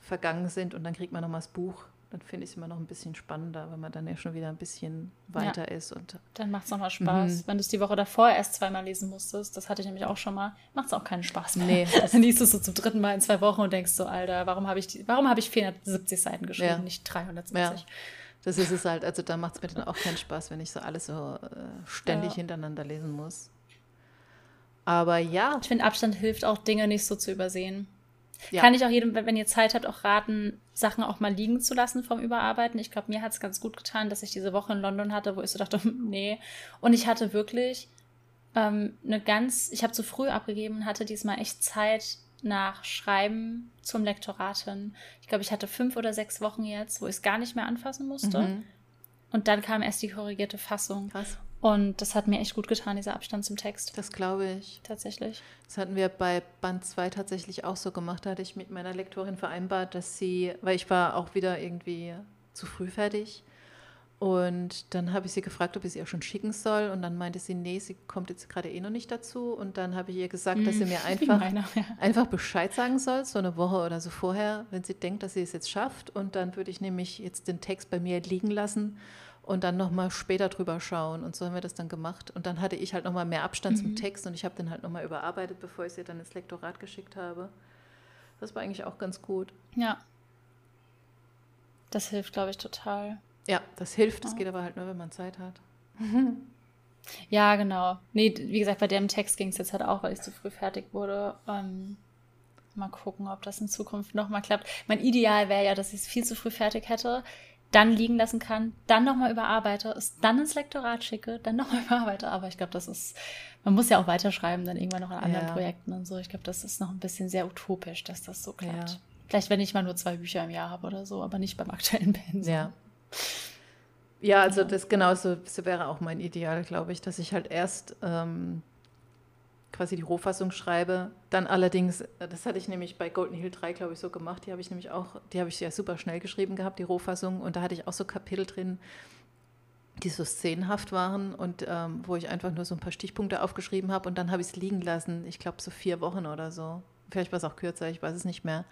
vergangen sind und dann kriegt man nochmal das Buch, dann finde ich es immer noch ein bisschen spannender, wenn man dann ja schon wieder ein bisschen weiter ja. ist. Und dann macht es nochmal Spaß. Mhm. Wenn du es die Woche davor erst zweimal lesen musstest, das hatte ich nämlich auch schon mal, macht es auch keinen Spaß mehr. Nee. Dann liest du es so zum dritten Mal in zwei Wochen und denkst so, Alter, warum habe ich, die, warum hab ich 470 Seiten geschrieben, ja. nicht 370? Ja. Das ist es halt, also da macht es mir dann auch keinen Spaß, wenn ich so alles so äh, ständig hintereinander lesen muss. Aber ja. Ich finde, Abstand hilft auch, Dinge nicht so zu übersehen. Ja. Kann ich auch jedem, wenn ihr Zeit habt, auch raten, Sachen auch mal liegen zu lassen vom Überarbeiten. Ich glaube, mir hat es ganz gut getan, dass ich diese Woche in London hatte, wo ich so dachte, nee. Und ich hatte wirklich ähm, eine ganz, ich habe zu früh abgegeben und hatte diesmal echt Zeit, nach Schreiben zum Lektorat hin. Ich glaube, ich hatte fünf oder sechs Wochen jetzt, wo ich es gar nicht mehr anfassen musste. Mhm. Und dann kam erst die korrigierte Fassung. Krass. Und das hat mir echt gut getan, dieser Abstand zum Text. Das glaube ich. Tatsächlich. Das hatten wir bei Band 2 tatsächlich auch so gemacht. Da hatte ich mit meiner Lektorin vereinbart, dass sie, weil ich war auch wieder irgendwie zu früh fertig. Und dann habe ich sie gefragt, ob ich sie auch schon schicken soll. Und dann meinte sie, nee, sie kommt jetzt gerade eh noch nicht dazu. Und dann habe ich ihr gesagt, dass sie mm, mir einfach, meiner, ja. einfach Bescheid sagen soll, so eine Woche oder so vorher, wenn sie denkt, dass sie es jetzt schafft. Und dann würde ich nämlich jetzt den Text bei mir liegen lassen und dann nochmal später drüber schauen. Und so haben wir das dann gemacht. Und dann hatte ich halt nochmal mehr Abstand mhm. zum Text und ich habe den halt nochmal überarbeitet, bevor ich sie dann ins Lektorat geschickt habe. Das war eigentlich auch ganz gut. Ja. Das hilft, glaube ich, total. Ja, das hilft. Das ja. geht aber halt nur, wenn man Zeit hat. ja, genau. Nee, wie gesagt, bei dem Text ging es jetzt halt auch, weil ich zu früh fertig wurde. Ähm, mal gucken, ob das in Zukunft nochmal klappt. Mein Ideal wäre ja, dass ich es viel zu früh fertig hätte dann liegen lassen kann, dann nochmal überarbeite, es dann ins Lektorat schicke, dann nochmal überarbeite. Aber ich glaube, das ist, man muss ja auch weiterschreiben, dann irgendwann noch an anderen ja. Projekten und so. Ich glaube, das ist noch ein bisschen sehr utopisch, dass das so klappt. Ja. Vielleicht, wenn ich mal nur zwei Bücher im Jahr habe oder so, aber nicht beim aktuellen Pensum. Ja. Ja, also das genauso das wäre auch mein Ideal, glaube ich, dass ich halt erst ähm, quasi die Rohfassung schreibe. Dann allerdings, das hatte ich nämlich bei Golden Hill 3, glaube ich, so gemacht. Die habe ich nämlich auch, die habe ich ja super schnell geschrieben gehabt, die Rohfassung. Und da hatte ich auch so Kapitel drin, die so szenenhaft waren und ähm, wo ich einfach nur so ein paar Stichpunkte aufgeschrieben habe und dann habe ich es liegen lassen. Ich glaube, so vier Wochen oder so. Vielleicht war es auch kürzer, ich weiß es nicht mehr.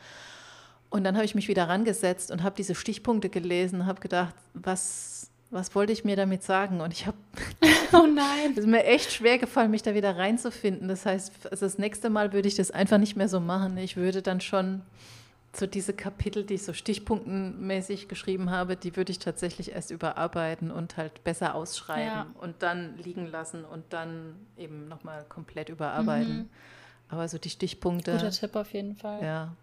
Und dann habe ich mich wieder rangesetzt und habe diese Stichpunkte gelesen, habe gedacht, was was wollte ich mir damit sagen? Und ich habe, oh nein, es ist mir echt schwer gefallen, mich da wieder reinzufinden. Das heißt, das nächste Mal würde ich das einfach nicht mehr so machen. Ich würde dann schon so diese Kapitel, die ich so stichpunktenmäßig geschrieben habe, die würde ich tatsächlich erst überarbeiten und halt besser ausschreiben ja. und dann liegen lassen und dann eben nochmal komplett überarbeiten. Mhm. Aber so die Stichpunkte. Guter Tipp auf jeden Fall. Ja,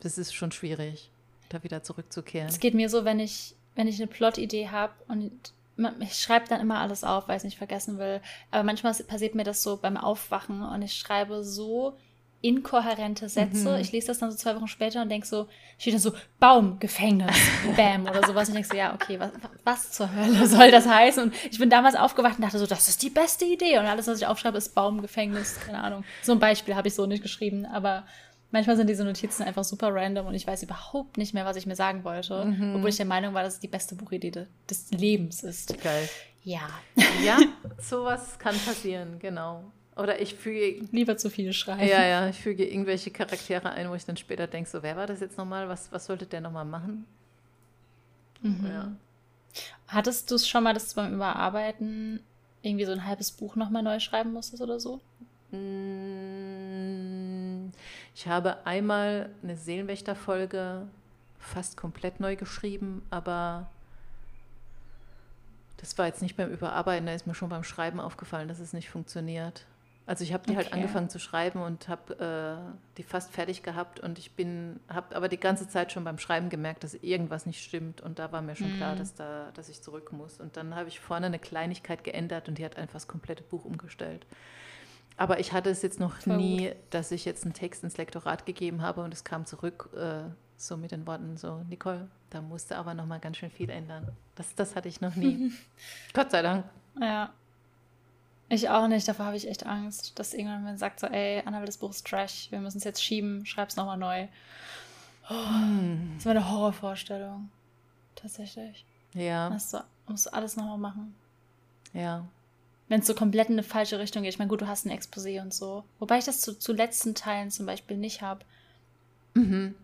das ist schon schwierig, da wieder zurückzukehren. Es geht mir so, wenn ich wenn ich eine Plot-Idee habe und ich schreibe dann immer alles auf, weil ich es nicht vergessen will. Aber manchmal passiert mir das so beim Aufwachen und ich schreibe so inkohärente Sätze. Mhm. Ich lese das dann so zwei Wochen später und denke so, steht da so Baum, Gefängnis, Bam oder sowas. Und ich denke so, ja, okay, was, was zur Hölle soll das heißen? Und ich bin damals aufgewacht und dachte so, das ist die beste Idee. Und alles, was ich aufschreibe, ist Baum, Gefängnis, keine Ahnung. So ein Beispiel habe ich so nicht geschrieben, aber Manchmal sind diese Notizen einfach super random und ich weiß überhaupt nicht mehr, was ich mir sagen wollte. Mhm. Obwohl ich der Meinung war, dass es die beste Buchidee des Lebens ist. Geil. Ja. Ja, sowas kann passieren, genau. Oder ich füge. Lieber zu viel schreiben. Ja, ja, ich füge irgendwelche Charaktere ein, wo ich dann später denke: so, wer war das jetzt nochmal? Was, was sollte der nochmal machen? Mhm. Ja. Hattest du es schon mal, dass du beim Überarbeiten irgendwie so ein halbes Buch nochmal neu schreiben musstest oder so? Mm, ich habe einmal eine Seelenwächter-Folge fast komplett neu geschrieben, aber das war jetzt nicht beim Überarbeiten, da ist mir schon beim Schreiben aufgefallen, dass es nicht funktioniert. Also ich habe die halt okay. halt angefangen zu schreiben und habe äh, die fast fertig gehabt und ich bin, habe aber die ganze Zeit schon beim Schreiben gemerkt, dass irgendwas nicht stimmt und da war mir schon mm. klar, dass da, dass ich zurück muss. Und dann habe ich vorne eine Kleinigkeit geändert und die hat einfach das komplette Buch umgestellt. Aber ich hatte es jetzt noch Voll nie, gut. dass ich jetzt einen Text ins Lektorat gegeben habe und es kam zurück äh, so mit den Worten so, Nicole, da musste aber noch mal ganz schön viel ändern. Das, das hatte ich noch nie. Gott sei Dank. Ja. Ich auch nicht, davor habe ich echt Angst, dass irgendwann man sagt so, ey, Annabelle, das Buch ist Trash, wir müssen es jetzt schieben, schreib es nochmal neu. Oh, hm. Das war eine Horrorvorstellung. Tatsächlich. Ja. Musst du, musst du alles nochmal machen. Ja wenn es so komplett in eine falsche Richtung geht. Ich meine, gut, du hast ein Exposé und so. Wobei ich das zu, zu letzten Teilen zum Beispiel nicht habe. Mhm.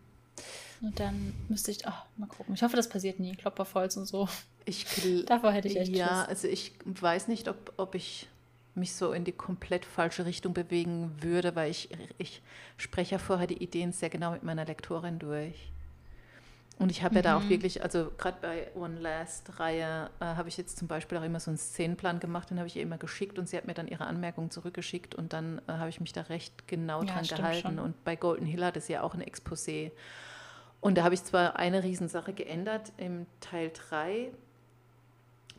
Und dann müsste ich, ach, mal gucken. Ich hoffe, das passiert nie. Kloppervolz und so. Ich, Davor hätte ich echt Ja, Schiss. also ich weiß nicht, ob, ob ich mich so in die komplett falsche Richtung bewegen würde, weil ich, ich spreche ja vorher die Ideen sehr genau mit meiner Lektorin durch. Und ich habe mhm. ja da auch mhm. wirklich, also gerade bei One Last Reihe äh, habe ich jetzt zum Beispiel auch immer so einen Szenenplan gemacht, den habe ich ihr immer geschickt und sie hat mir dann ihre Anmerkungen zurückgeschickt und dann äh, habe ich mich da recht genau ja, dran gehalten. Schon. Und bei Golden Hill hat es ja auch ein Exposé. Und da habe ich zwar eine Riesensache geändert im Teil 3,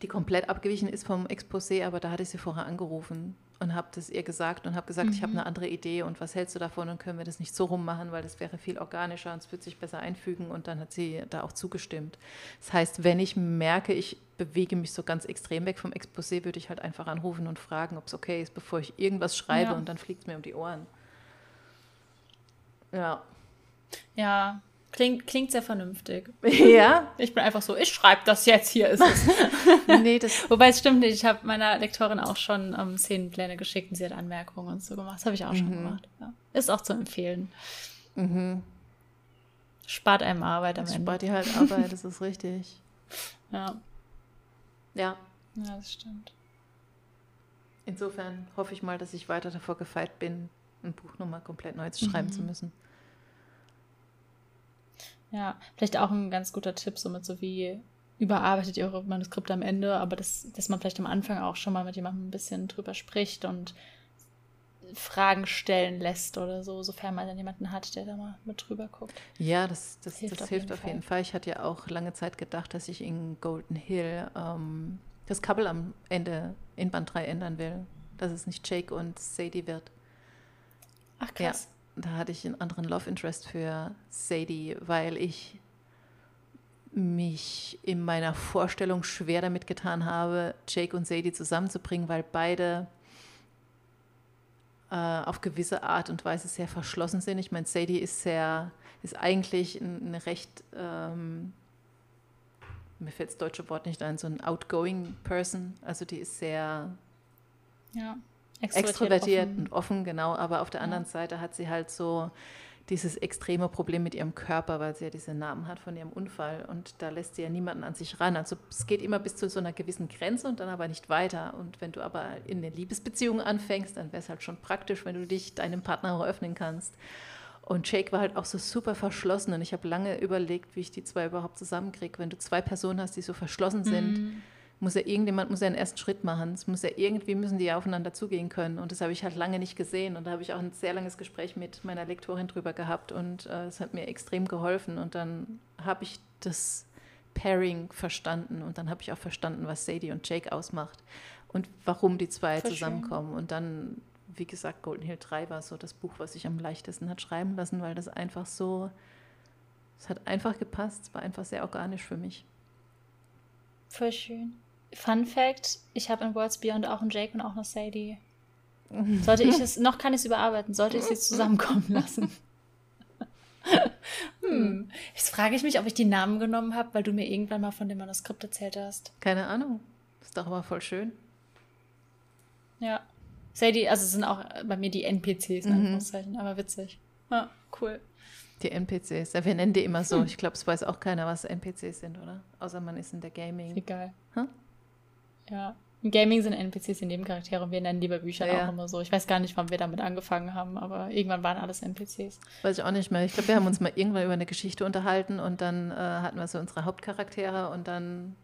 die komplett abgewichen ist vom Exposé, aber da hatte ich sie vorher angerufen und habe das ihr gesagt und habe gesagt, mhm. ich habe eine andere Idee und was hältst du davon und können wir das nicht so rummachen, weil das wäre viel organischer und es wird sich besser einfügen und dann hat sie da auch zugestimmt. Das heißt, wenn ich merke, ich bewege mich so ganz extrem weg vom Exposé, würde ich halt einfach anrufen und fragen, ob es okay ist, bevor ich irgendwas schreibe ja. und dann fliegt es mir um die Ohren. Ja. Ja, Klingt, klingt sehr vernünftig. Ja. Ich bin einfach so, ich schreibe das jetzt, hier ist es. nee, das Wobei es stimmt nicht, ich habe meiner Lektorin auch schon ähm, Szenenpläne geschickt und sie hat Anmerkungen und so gemacht. Das habe ich auch mhm. schon gemacht. Ja. Ist auch zu empfehlen. Mhm. Spart einem Arbeit am das Ende. Spart dir halt Arbeit, das ist richtig. Ja. Ja. Ja, das stimmt. Insofern hoffe ich mal, dass ich weiter davor gefeit bin, ein Buch nochmal komplett neu zu schreiben mhm. zu müssen. Ja, vielleicht auch ein ganz guter Tipp, somit so wie überarbeitet ihr eure Manuskripte am Ende, aber das, dass man vielleicht am Anfang auch schon mal mit jemandem ein bisschen drüber spricht und Fragen stellen lässt oder so, sofern man dann jemanden hat, der da mal mit drüber guckt. Ja, das, das, hilft, das auf, hilft jeden auf jeden Fall. Ich hatte ja auch lange Zeit gedacht, dass ich in Golden Hill ähm, das Couple am Ende in Band 3 ändern will. Dass es nicht Jake und Sadie wird. Ach krass. Da hatte ich einen anderen Love Interest für Sadie, weil ich mich in meiner Vorstellung schwer damit getan habe, Jake und Sadie zusammenzubringen, weil beide äh, auf gewisse Art und Weise sehr verschlossen sind. Ich meine, Sadie ist sehr, ist eigentlich eine recht, ähm, mir fällt das deutsche Wort nicht ein, so ein outgoing Person. Also die ist sehr ja extrovertiert, offen. und offen, genau. Aber auf der anderen ja. Seite hat sie halt so dieses extreme Problem mit ihrem Körper, weil sie ja diese Narben hat von ihrem Unfall und da lässt sie ja niemanden an sich ran. Also es geht immer bis zu so einer gewissen Grenze und dann aber nicht weiter. Und wenn du aber in eine Liebesbeziehung anfängst, dann wäre es halt schon praktisch, wenn du dich deinem Partner auch öffnen kannst. Und Jake war halt auch so super verschlossen und ich habe lange überlegt, wie ich die zwei überhaupt zusammenkriege. Wenn du zwei Personen hast, die so verschlossen sind, mhm muss ja irgendjemand muss ja einen ersten Schritt machen. Es muss ja irgendwie müssen die ja aufeinander zugehen können. Und das habe ich halt lange nicht gesehen. Und da habe ich auch ein sehr langes Gespräch mit meiner Lektorin drüber gehabt und äh, es hat mir extrem geholfen. Und dann habe ich das Pairing verstanden und dann habe ich auch verstanden, was Sadie und Jake ausmacht und warum die zwei Voll zusammenkommen. Schön. Und dann, wie gesagt, Golden Hill 3 war so das Buch, was sich am leichtesten hat schreiben lassen, weil das einfach so, es hat einfach gepasst, es war einfach sehr organisch für mich. Voll schön. Fun Fact: Ich habe in Worlds Beyond auch einen Jake und auch eine Sadie. Sollte ich es, noch kann ich es überarbeiten, sollte ich sie zusammenkommen lassen. hm. Jetzt frage ich mich, ob ich die Namen genommen habe, weil du mir irgendwann mal von dem Manuskript erzählt hast. Keine Ahnung. Ist doch aber voll schön. Ja. Sadie, also sind auch bei mir die NPCs, in mhm. Anführungszeichen, aber witzig. Ja, cool. Die NPCs. Ja, wir nennen die immer so. Hm. Ich glaube, es weiß auch keiner, was NPCs sind, oder? Außer man ist in der Gaming. Egal. Huh? Ja. Im Gaming sind NPCs die Nebencharaktere und wir nennen die bei Büchern ja. auch immer so. Ich weiß gar nicht, wann wir damit angefangen haben, aber irgendwann waren alles NPCs. Weiß ich auch nicht mehr. Ich glaube, wir haben uns mal irgendwann über eine Geschichte unterhalten und dann äh, hatten wir so unsere Hauptcharaktere und dann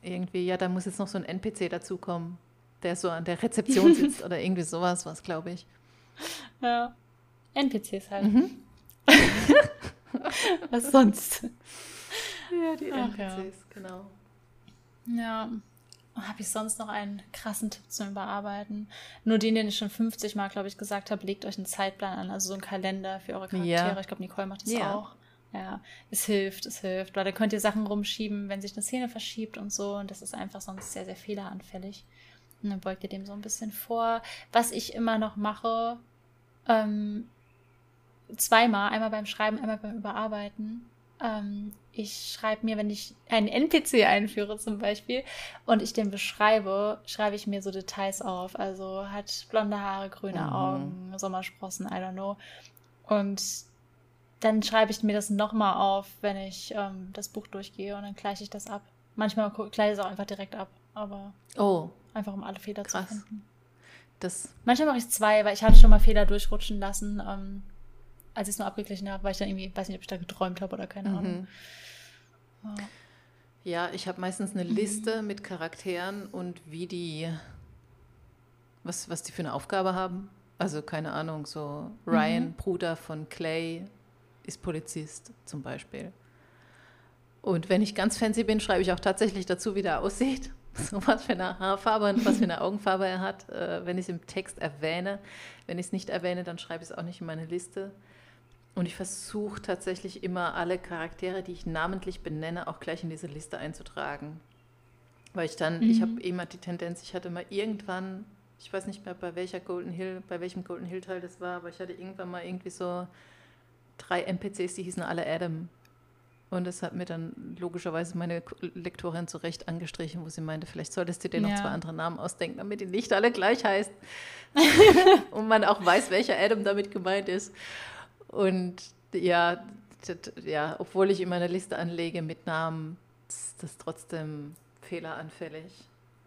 irgendwie, ja, da muss jetzt noch so ein NPC dazukommen, der so an der Rezeption sitzt oder irgendwie sowas, was glaube ich. Ja. NPCs halt. Mhm. was sonst? Ja, die NPCs, ja. genau. Ja. Habe ich sonst noch einen krassen Tipp zum Überarbeiten? Nur den, den ich schon 50 Mal, glaube ich, gesagt habe, legt euch einen Zeitplan an, also so einen Kalender für eure Charaktere. Ja. Ich glaube, Nicole macht das ja. auch. Ja, es hilft, es hilft, weil da könnt ihr Sachen rumschieben, wenn sich eine Szene verschiebt und so. Und das ist einfach sonst sehr, sehr fehleranfällig. Und dann beugt ihr dem so ein bisschen vor. Was ich immer noch mache, ähm, zweimal, einmal beim Schreiben, einmal beim Überarbeiten, ähm, ich schreibe mir, wenn ich einen NPC einführe zum Beispiel und ich den beschreibe, schreibe ich mir so Details auf. Also hat blonde Haare, grüne mhm. Augen, Sommersprossen, I don't know. Und dann schreibe ich mir das nochmal auf, wenn ich ähm, das Buch durchgehe und dann gleiche ich das ab. Manchmal gleiche ich es auch einfach direkt ab, aber oh. einfach um alle Fehler Krass. zu finden. Das Manchmal mache ich zwei, weil ich hatte schon mal Fehler durchrutschen lassen. Ähm, als ich es nur abgeglichen habe, weil ich dann irgendwie, weiß nicht, ob ich da geträumt habe oder keine mhm. Ahnung. Ja, ja ich habe meistens eine mhm. Liste mit Charakteren und wie die, was, was die für eine Aufgabe haben. Also keine Ahnung, so Ryan, mhm. Bruder von Clay, ist Polizist zum Beispiel. Und wenn ich ganz fancy bin, schreibe ich auch tatsächlich dazu, wie der aussieht. so was für eine Haarfarbe und was für eine Augenfarbe er hat, äh, wenn ich es im Text erwähne. Wenn ich es nicht erwähne, dann schreibe ich es auch nicht in meine Liste. Und ich versuche tatsächlich immer alle Charaktere, die ich namentlich benenne, auch gleich in diese Liste einzutragen. Weil ich dann, mhm. ich habe immer die Tendenz, ich hatte mal irgendwann, ich weiß nicht mehr bei welcher Golden Hill, bei welchem Golden Hill Teil das war, aber ich hatte irgendwann mal irgendwie so drei NPCs, die hießen alle Adam. Und das hat mir dann logischerweise meine Lektorin zurecht angestrichen, wo sie meinte, vielleicht solltest du dir noch ja. zwei andere Namen ausdenken, damit die nicht alle gleich heißen. und man auch weiß, welcher Adam damit gemeint ist. Und ja, ja, obwohl ich immer eine Liste anlege mit Namen, ist das trotzdem fehleranfällig.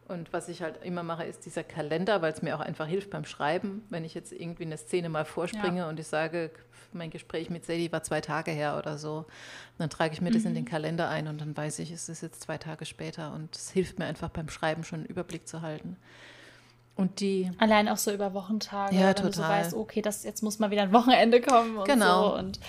Und was ich halt immer mache, ist dieser Kalender, weil es mir auch einfach hilft beim Schreiben. Wenn ich jetzt irgendwie eine Szene mal vorspringe ja. und ich sage, mein Gespräch mit Sadie war zwei Tage her oder so. Dann trage ich mir mhm. das in mhm. den Kalender ein und dann weiß ich, es ist jetzt zwei Tage später und es hilft mir einfach beim Schreiben schon einen Überblick zu halten. Und die. Allein auch so über Wochentage, ja, total. du so weißt, okay, das, jetzt muss mal wieder ein Wochenende kommen und genau. so. Und,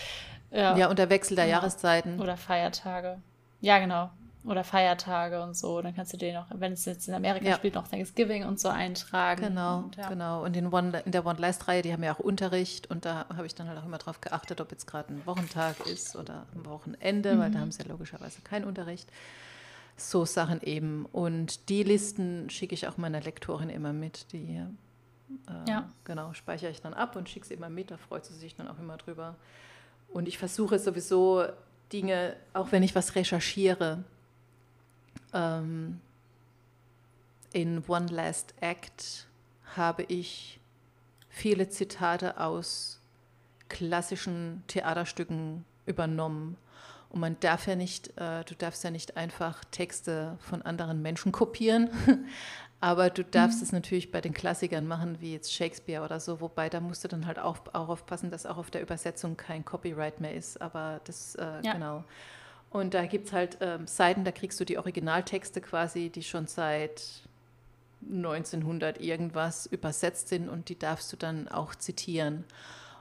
ja. ja, und der Wechsel der ja. Jahreszeiten. Oder Feiertage. Ja, genau oder Feiertage und so. Dann kannst du den noch, wenn es jetzt in Amerika ja. spielt, noch Thanksgiving und so eintragen. Genau, und, ja. genau. Und in, One, in der One-List-Reihe, die haben ja auch Unterricht und da habe ich dann halt auch immer drauf geachtet, ob jetzt gerade ein Wochentag ist oder ein Wochenende, mhm. weil da mhm. haben sie ja logischerweise keinen Unterricht. So Sachen eben. Und die Listen schicke ich auch meiner Lektorin immer mit. Die äh, ja. genau, speichere ich dann ab und schicke sie immer mit. Da freut sie sich dann auch immer drüber. Und ich versuche sowieso Dinge, auch wenn ich was recherchiere, ähm, in One Last Act habe ich viele Zitate aus klassischen Theaterstücken übernommen. Und man darf ja nicht, äh, du darfst ja nicht einfach Texte von anderen Menschen kopieren, aber du darfst mhm. es natürlich bei den Klassikern machen, wie jetzt Shakespeare oder so, wobei da musst du dann halt auch, auch aufpassen, dass auch auf der Übersetzung kein Copyright mehr ist. Aber das, äh, ja. genau. Und da gibt es halt ähm, Seiten, da kriegst du die Originaltexte quasi, die schon seit 1900 irgendwas übersetzt sind und die darfst du dann auch zitieren.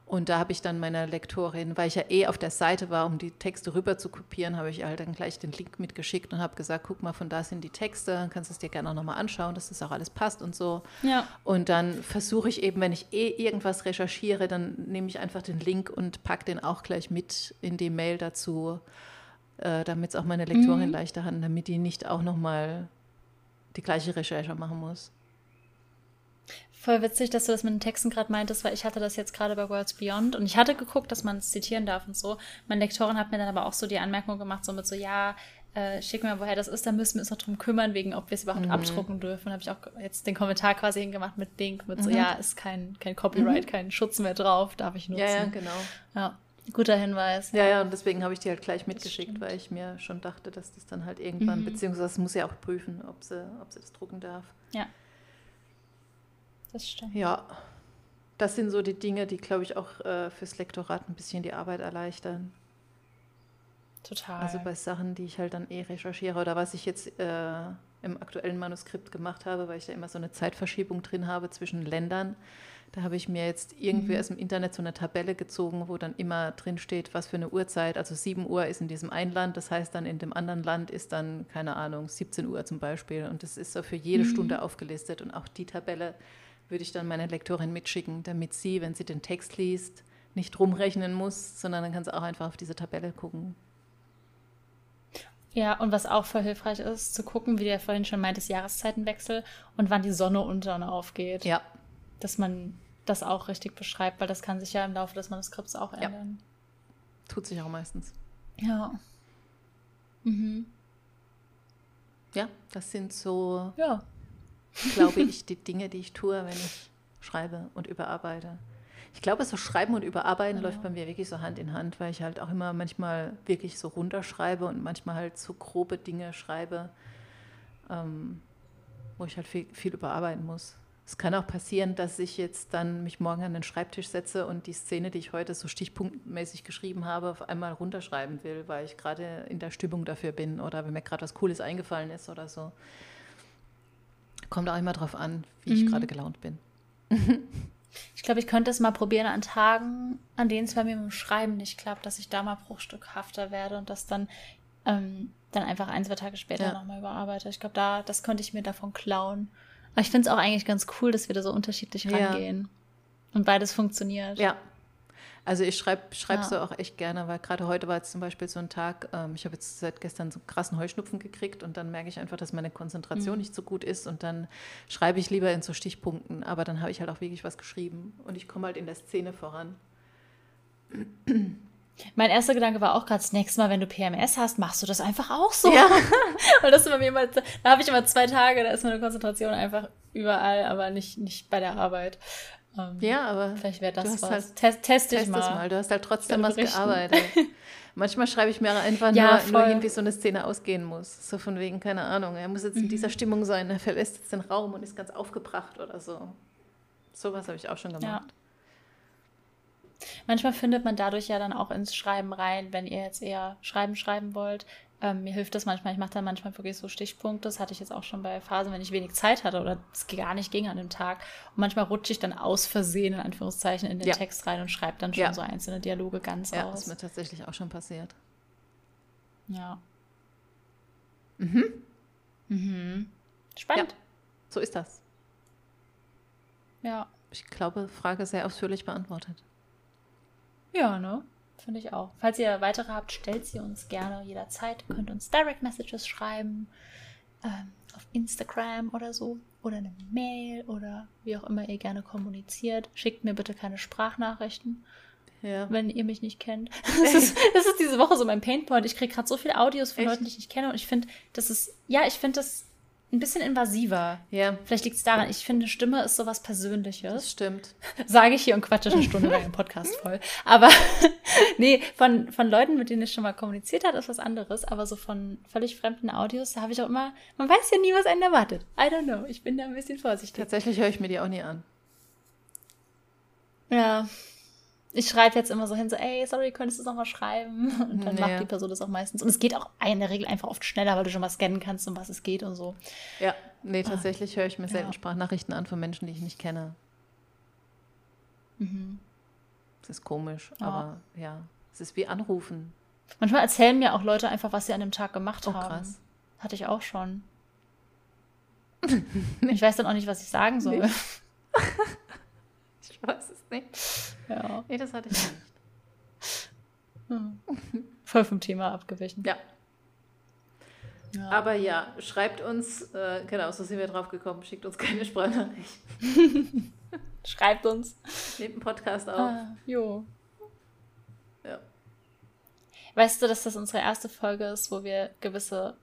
Und da habe ich dann meiner Lektorin, weil ich ja eh auf der Seite war, um die Texte rüber zu kopieren, habe ich halt dann gleich den Link mitgeschickt und habe gesagt, guck mal, von da sind die Texte, dann kannst du es dir gerne auch nochmal anschauen, dass das auch alles passt und so. Ja. Und dann versuche ich eben, wenn ich eh irgendwas recherchiere, dann nehme ich einfach den Link und packe den auch gleich mit in die Mail dazu äh, damit es auch meine Lektorin mhm. leichter hat, damit die nicht auch nochmal die gleiche Recherche machen muss. Voll witzig, dass du das mit den Texten gerade meintest, weil ich hatte das jetzt gerade bei Worlds Beyond und ich hatte geguckt, dass man es zitieren darf und so. Meine Lektorin hat mir dann aber auch so die Anmerkung gemacht, so mit so, ja, äh, schick mir, woher das ist, dann müssen wir uns noch drum kümmern, wegen ob wir es überhaupt mhm. abdrucken dürfen. habe ich auch jetzt den Kommentar quasi hingemacht mit Link, mit mhm. so, ja, ist kein, kein Copyright, mhm. kein Schutz mehr drauf, darf ich nutzen. Ja, ja, genau. Ja. Guter Hinweis. Ja, ja, und deswegen habe ich die halt gleich mitgeschickt, weil ich mir schon dachte, dass das dann halt irgendwann, mhm. beziehungsweise muss ja auch prüfen, ob sie, ob sie das drucken darf. Ja. Das stimmt. Ja. Das sind so die Dinge, die, glaube ich, auch äh, fürs Lektorat ein bisschen die Arbeit erleichtern. Total. Also bei Sachen, die ich halt dann eh recherchiere oder was ich jetzt äh, im aktuellen Manuskript gemacht habe, weil ich da immer so eine Zeitverschiebung drin habe zwischen Ländern da habe ich mir jetzt irgendwie mhm. aus dem Internet so eine Tabelle gezogen, wo dann immer drin steht, was für eine Uhrzeit. Also 7 Uhr ist in diesem einen Land, das heißt dann in dem anderen Land ist dann, keine Ahnung, 17 Uhr zum Beispiel. Und das ist so für jede mhm. Stunde aufgelistet. Und auch die Tabelle würde ich dann meiner Lektorin mitschicken, damit sie, wenn sie den Text liest, nicht rumrechnen muss, sondern dann kann sie auch einfach auf diese Tabelle gucken. Ja, und was auch voll hilfreich ist, zu gucken, wie du ja vorhin schon meintest, Jahreszeitenwechsel und wann die Sonne unter und aufgeht. Ja. Dass man das auch richtig beschreibt, weil das kann sich ja im Laufe des Manuskripts auch ändern. Ja. Tut sich auch meistens. Ja. Mhm. Ja, das sind so, ja. Glaube ich, die Dinge, die ich tue, wenn ich schreibe und überarbeite. Ich glaube, so Schreiben und Überarbeiten ja. läuft bei mir wirklich so Hand in Hand, weil ich halt auch immer manchmal wirklich so runterschreibe und manchmal halt so grobe Dinge schreibe, ähm, wo ich halt viel, viel überarbeiten muss. Es kann auch passieren, dass ich jetzt dann mich morgen an den Schreibtisch setze und die Szene, die ich heute so stichpunktmäßig geschrieben habe, auf einmal runterschreiben will, weil ich gerade in der Stimmung dafür bin oder wenn mir gerade was Cooles eingefallen ist oder so. Kommt auch immer darauf an, wie mhm. ich gerade gelaunt bin. ich glaube, ich könnte es mal probieren an Tagen, an denen es bei mir mit dem Schreiben nicht klappt, dass ich da mal bruchstückhafter werde und das dann ähm, dann einfach ein, zwei Tage später ja. nochmal überarbeite. Ich glaube, da, das könnte ich mir davon klauen. Aber ich finde es auch eigentlich ganz cool, dass wir da so unterschiedlich rangehen. Ja. Und beides funktioniert. Ja. Also ich schreibe schreib ja. so auch echt gerne, weil gerade heute war jetzt zum Beispiel so ein Tag, ähm, ich habe jetzt seit gestern so einen krassen Heuschnupfen gekriegt und dann merke ich einfach, dass meine Konzentration mhm. nicht so gut ist und dann schreibe ich lieber in so Stichpunkten, aber dann habe ich halt auch wirklich was geschrieben und ich komme halt in der Szene voran. Mein erster Gedanke war auch gerade, das nächste Mal, wenn du PMS hast, machst du das einfach auch so. Ja. Weil das immer immer, da habe ich immer zwei Tage, da ist meine Konzentration einfach überall, aber nicht, nicht bei der Arbeit. Ähm, ja, aber vielleicht wäre das was. Halt, Test, test ich mal. mal. Du hast halt trotzdem was gearbeitet. Manchmal schreibe ich mir einfach ja, nur, nur hin, wie so eine Szene ausgehen muss. So von wegen, keine Ahnung, er muss jetzt mhm. in dieser Stimmung sein, er verlässt jetzt den Raum und ist ganz aufgebracht oder so. Sowas habe ich auch schon gemacht. Ja. Manchmal findet man dadurch ja dann auch ins Schreiben rein, wenn ihr jetzt eher Schreiben schreiben wollt. Ähm, mir hilft das manchmal. Ich mache dann manchmal wirklich so Stichpunkte. Das hatte ich jetzt auch schon bei Phasen, wenn ich wenig Zeit hatte oder es gar nicht ging an dem Tag. Und manchmal rutsche ich dann aus Versehen, in Anführungszeichen, in den ja. Text rein und schreibe dann schon ja. so einzelne Dialoge ganz ja, aus. Ja, ist mir tatsächlich auch schon passiert. Ja. Mhm. Mhm. Spannend. Ja, so ist das. Ja. Ich glaube, Frage sehr ausführlich beantwortet. Ja, ne? Finde ich auch. Falls ihr weitere habt, stellt sie uns gerne jederzeit. Könnt uns Direct Messages schreiben. Ähm, auf Instagram oder so. Oder eine Mail oder wie auch immer ihr gerne kommuniziert. Schickt mir bitte keine Sprachnachrichten. Ja. Wenn ihr mich nicht kennt. Das ist, das ist diese Woche so mein Painpoint. Ich kriege gerade so viele Audios von Echt? Leuten, die ich nicht kenne. Und ich finde, das ist, ja, ich finde das ein bisschen invasiver. Ja. Vielleicht liegt es daran, ich finde, Stimme ist sowas Persönliches. Das stimmt. Sage ich hier und quatsche eine Stunde lang im Podcast voll. Aber nee, von, von Leuten, mit denen ich schon mal kommuniziert habe, ist was anderes. Aber so von völlig fremden Audios, da habe ich auch immer, man weiß ja nie, was einen erwartet. I don't know. Ich bin da ein bisschen vorsichtig. Tatsächlich höre ich mir die auch nie an. Ja, ich schreibe jetzt immer so hin, so, ey, sorry, könntest du es nochmal schreiben? Und dann nee. macht die Person das auch meistens. Und es geht auch in der Regel einfach oft schneller, weil du schon mal scannen kannst, um was es geht und so. Ja, nee, ah. tatsächlich höre ich mir selten ja. Sprachnachrichten an von Menschen, die ich nicht kenne. Mhm. Das ist komisch, ja. aber ja, es ist wie Anrufen. Manchmal erzählen mir auch Leute einfach, was sie an dem Tag gemacht oh, haben. Krass. Hatte ich auch schon. ich weiß dann auch nicht, was ich sagen soll. Ich weiß nicht. Ja. Nee, das hatte ich nicht. Hm. Voll vom Thema abgewichen. Ja. ja. Aber ja, schreibt uns, äh, genau, so sind wir drauf gekommen, schickt uns keine Sprachnachricht. schreibt uns. Nehmt einen Podcast auf. Ah, jo. Ja. Weißt du, dass das unsere erste Folge ist, wo wir gewisse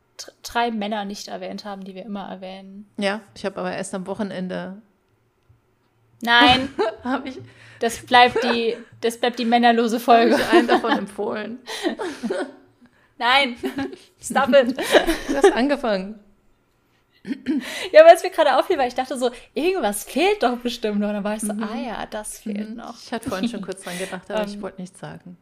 drei Männer nicht erwähnt haben, die wir immer erwähnen? Ja, ich habe aber erst am Wochenende Nein. Habe ich. Das bleibt die, das bleibt die männerlose Folge. Habe ich einen davon empfohlen. Nein. Stop it. Du hast angefangen. Ja, weil es mir gerade auffiel, weil ich dachte so, irgendwas fehlt doch bestimmt noch. Und dann war ich so, mhm. ah ja, das fehlt mhm. noch. Ich hatte vorhin schon kurz dran gedacht, aber ich ähm. wollte nichts sagen.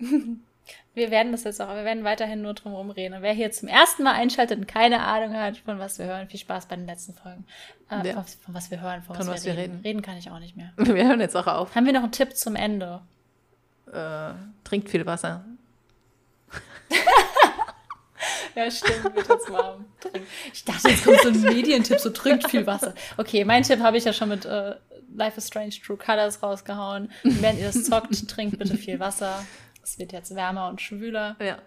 Wir werden das jetzt auch, wir werden weiterhin nur drum herum reden. Und wer hier zum ersten Mal einschaltet und keine Ahnung hat, von was wir hören, viel Spaß bei den letzten Folgen. Äh, ja. von, von, was wir hören, von, von was, was, wir, reden. reden. Reden kann ich auch nicht mehr. Wir hören jetzt auch auf. Haben wir noch einen Tipp zum Ende? Äh, trinkt viel Wasser. ja, stimmt, wird jetzt warm. Ich dachte, jetzt kommt so ein Medientipp, so trinkt viel Wasser. Okay, mein Tipp habe ich ja schon mit äh, Life is Strange True Colors rausgehauen. Während ihr das zockt, trinkt bitte viel Wasser. Es wird jetzt wärmer und schwüler. Ja.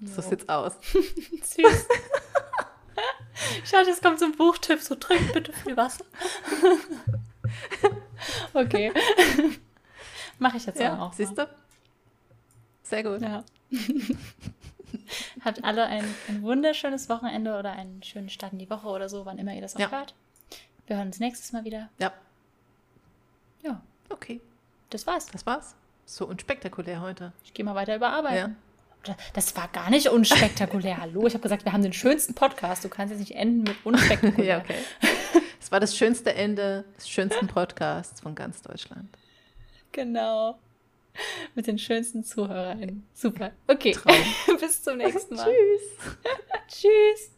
So, so sieht's aus. Süß. Ich dachte, jetzt kommt so ein Buchtipp, so trink bitte viel Wasser. okay. Mache ich jetzt ja, auch. Siehst du? Sehr gut. Ja. Habt alle ein, ein, wunderschönes Wochenende oder einen schönen Start in die Woche oder so, wann immer ihr das auch ja. hört. Wir hören uns nächstes Mal wieder. Ja. Ja. Okay. Das war's. Das war's. So unspektakulär heute. Ich gehe mal weiter überarbeiten. Ja. Das war gar nicht unspektakulär. Hallo, ich habe gesagt, wir haben den schönsten Podcast. Du kannst jetzt nicht enden mit unspektakulär. ja, okay. Es war das schönste Ende des schönsten Podcasts von ganz Deutschland. Genau. Mit den schönsten ZuhörerInnen. Super. Okay. Bis zum nächsten Mal. Tschüss. Tschüss.